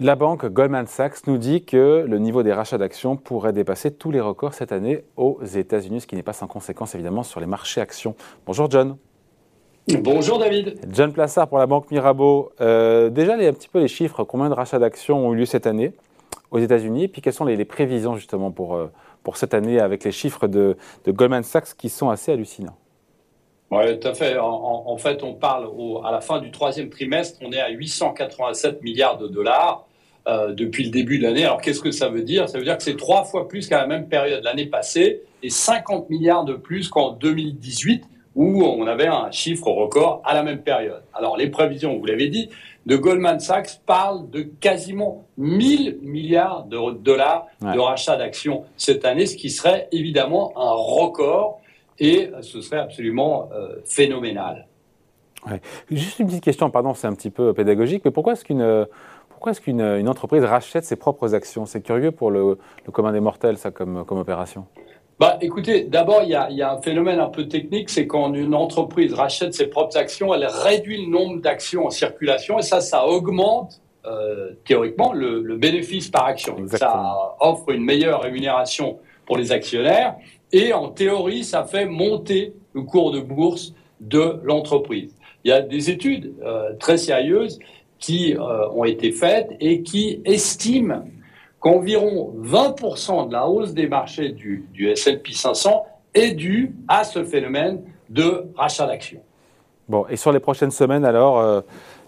La banque Goldman Sachs nous dit que le niveau des rachats d'actions pourrait dépasser tous les records cette année aux États-Unis, ce qui n'est pas sans conséquence évidemment sur les marchés actions. Bonjour John. Bonjour David. John Plassard pour la banque Mirabeau. Euh, déjà les, un petit peu les chiffres, combien de rachats d'actions ont eu lieu cette année aux États-Unis? Et puis quelles sont les, prévisions justement pour, euh, pour cette année avec les chiffres de, Goldman Sachs qui sont assez hallucinants? Oui, tout à fait. En, fait, on parle à la fin du troisième trimestre, on est à 887 milliards de dollars. Euh, depuis le début de l'année. Alors qu'est-ce que ça veut dire? Ça veut dire que c'est trois fois plus qu'à la même période l'année passée et 50 milliards de plus qu'en 2018 où on avait un chiffre record à la même période. Alors les prévisions, vous l'avez dit, de Goldman Sachs parlent de quasiment 1000 milliards de dollars de rachat d'actions cette année, ce qui serait évidemment un record et ce serait absolument euh, phénoménal. Juste une petite question, pardon, c'est un petit peu pédagogique, mais pourquoi est-ce qu'une pourquoi est-ce qu'une entreprise rachète ses propres actions? C'est curieux pour le, commun des mortels, ça, comme, comme opération. Bah, écoutez, d'abord, il y a, y a, un phénomène un peu technique, c'est quand une entreprise rachète ses propres actions, elle réduit le nombre d'actions en circulation, et ça, ça augmente euh, théoriquement le, le, bénéfice par action. Ça offre une meilleure rémunération pour les actionnaires, et en théorie, ça fait monter le cours de bourse de l'entreprise. Il y a des études euh, très sérieuses qui euh, ont été faites et qui estiment qu'environ 20% de la hausse des marchés du, du S&P 500 est due à ce phénomène de rachat d'actions. Bon, et sur les prochaines semaines, alors, euh,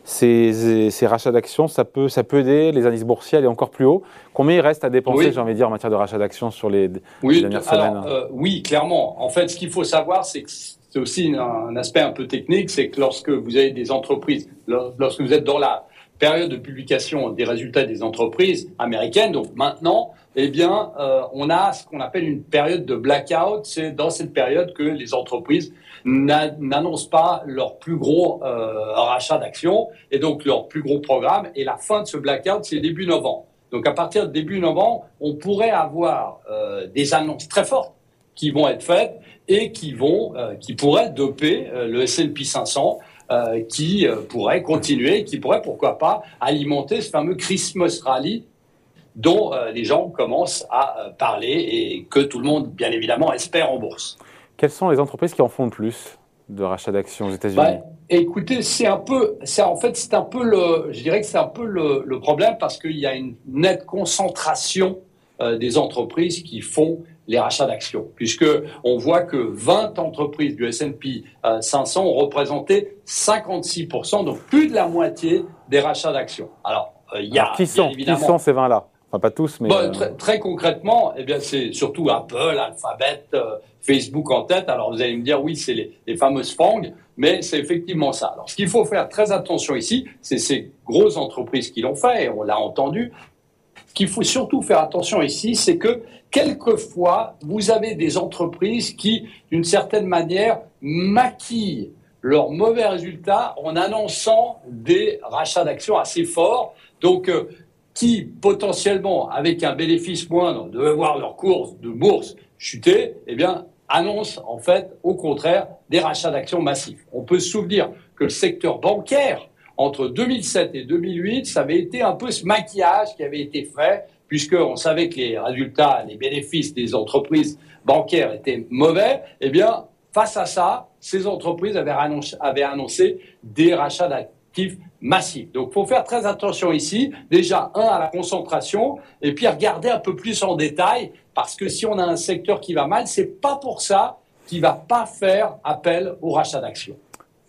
ces, ces, rachats d'actions, ça peut, ça peut aider les indices boursiers à aller encore plus haut. Combien il reste à dépenser, j'ai envie de dire, en matière de rachat d'actions sur les, oui, dernières semaines euh, Oui, clairement. En fait, ce qu'il faut savoir, c'est que c'est aussi un aspect un peu technique, c'est que lorsque vous avez des entreprises, lorsque vous êtes dans la période de publication des résultats des entreprises américaines, donc maintenant, eh bien, euh, on a ce qu'on appelle une période de blackout. C'est dans cette période que les entreprises n'annoncent pas leur plus gros euh, rachat d'actions et donc leur plus gros programme. Et la fin de ce blackout, c'est début novembre. Donc à partir de début novembre, on pourrait avoir euh, des annonces très fortes qui vont être faites et qui vont, euh, qui pourraient doper euh, le S&P 500, euh, qui pourrait continuer, qui pourrait pourquoi pas alimenter ce fameux Christmas rally dont les gens commencent à parler et que tout le monde, bien évidemment, espère en bourse. Quelles sont les entreprises qui en font le plus de rachat d'actions aux États-Unis? Bah, Écoutez, c'est un peu, c'est en fait, c'est un peu le, je dirais que c'est un peu le, le problème parce qu'il y a une nette concentration des entreprises qui font les rachats d'actions, puisque on voit que 20 entreprises du S&P 500 ont représenté 56%, donc plus de la moitié des rachats d'actions. Alors, euh, il y a qui sont, qui sont ces 20-là Enfin, pas tous, mais... Euh, très, concrètement, eh bien, c'est surtout Apple, Alphabet, euh, Facebook en tête. Alors, vous allez me dire, oui, c'est les, les, fameuses FANG, mais c'est effectivement ça. Alors, ce qu'il faut faire très attention ici, c'est ces grosses entreprises qui l'ont fait, et on l'a entendu, qu'il faut surtout faire attention ici, c'est que quelquefois, vous avez des entreprises qui, d'une certaine manière, maquillent leurs mauvais résultats en annonçant des rachats d'actions assez forts. Donc, euh, qui potentiellement, avec un bénéfice moindre, devaient voir leur cours de bourse chuter, eh bien, annoncent en fait, au contraire, des rachats d'actions massifs. On peut se souvenir que le secteur bancaire entre 2007 et 2008, ça avait été un peu ce maquillage qui avait été fait, puisqu'on savait que les résultats, les bénéfices des entreprises bancaires étaient mauvais. Eh bien, face à ça, ces entreprises avaient annoncé, des rachats d'actifs massifs. Donc, il faut faire très attention ici. Déjà, un, à la concentration, et puis regarder un peu plus en détail, parce que si on a un secteur qui va mal, c'est pas pour ça qu'il va pas faire appel au rachat d'actions.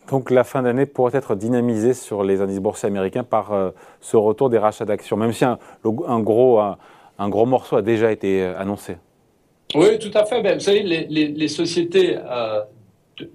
Donc la fin d'année pourrait être dynamisée sur les indices boursiers américains par euh, ce retour des rachats d'actions, même si un, gros, un, gros morceau a déjà été euh, annoncé. Oui, tout à fait. Ben, vous savez, les, sociétés, euh,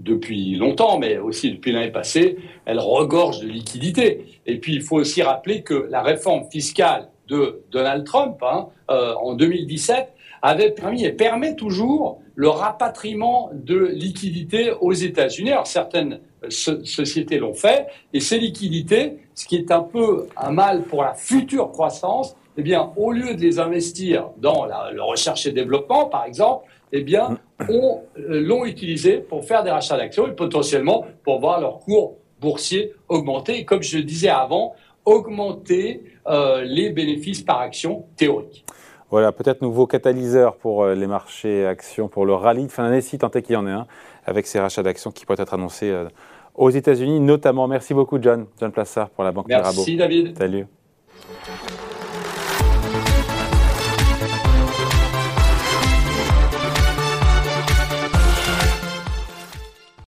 depuis longtemps, mais aussi depuis l'année passée, elles regorgent de liquidités. Et puis, il faut aussi rappeler que la réforme fiscale de Donald Trump hein, en 2017 avait permis et permet toujours le rapatriement de liquidités aux États-Unis. Alors certaines sociétés l'ont fait, et ces liquidités, ce qui est un peu un mal pour la future croissance, eh bien, au lieu de les investir dans la, recherche et développement, par exemple, eh bien, on euh, l'ont utilisé pour faire des rachats d'actions et potentiellement pour voir leur cours boursier augmenter. Et comme je le disais avant, augmenter euh, les bénéfices par action théoriques. Voilà, peut-être nouveau catalyseur pour euh, les marchés actions, pour le rallye de fin d'année, si tant est qu'il y en ait un, avec ces rachats d'actions qui pourraient être annoncés euh, aux États-Unis notamment. Merci beaucoup, John, John Plassard, pour la Banque Merci, David. Salut.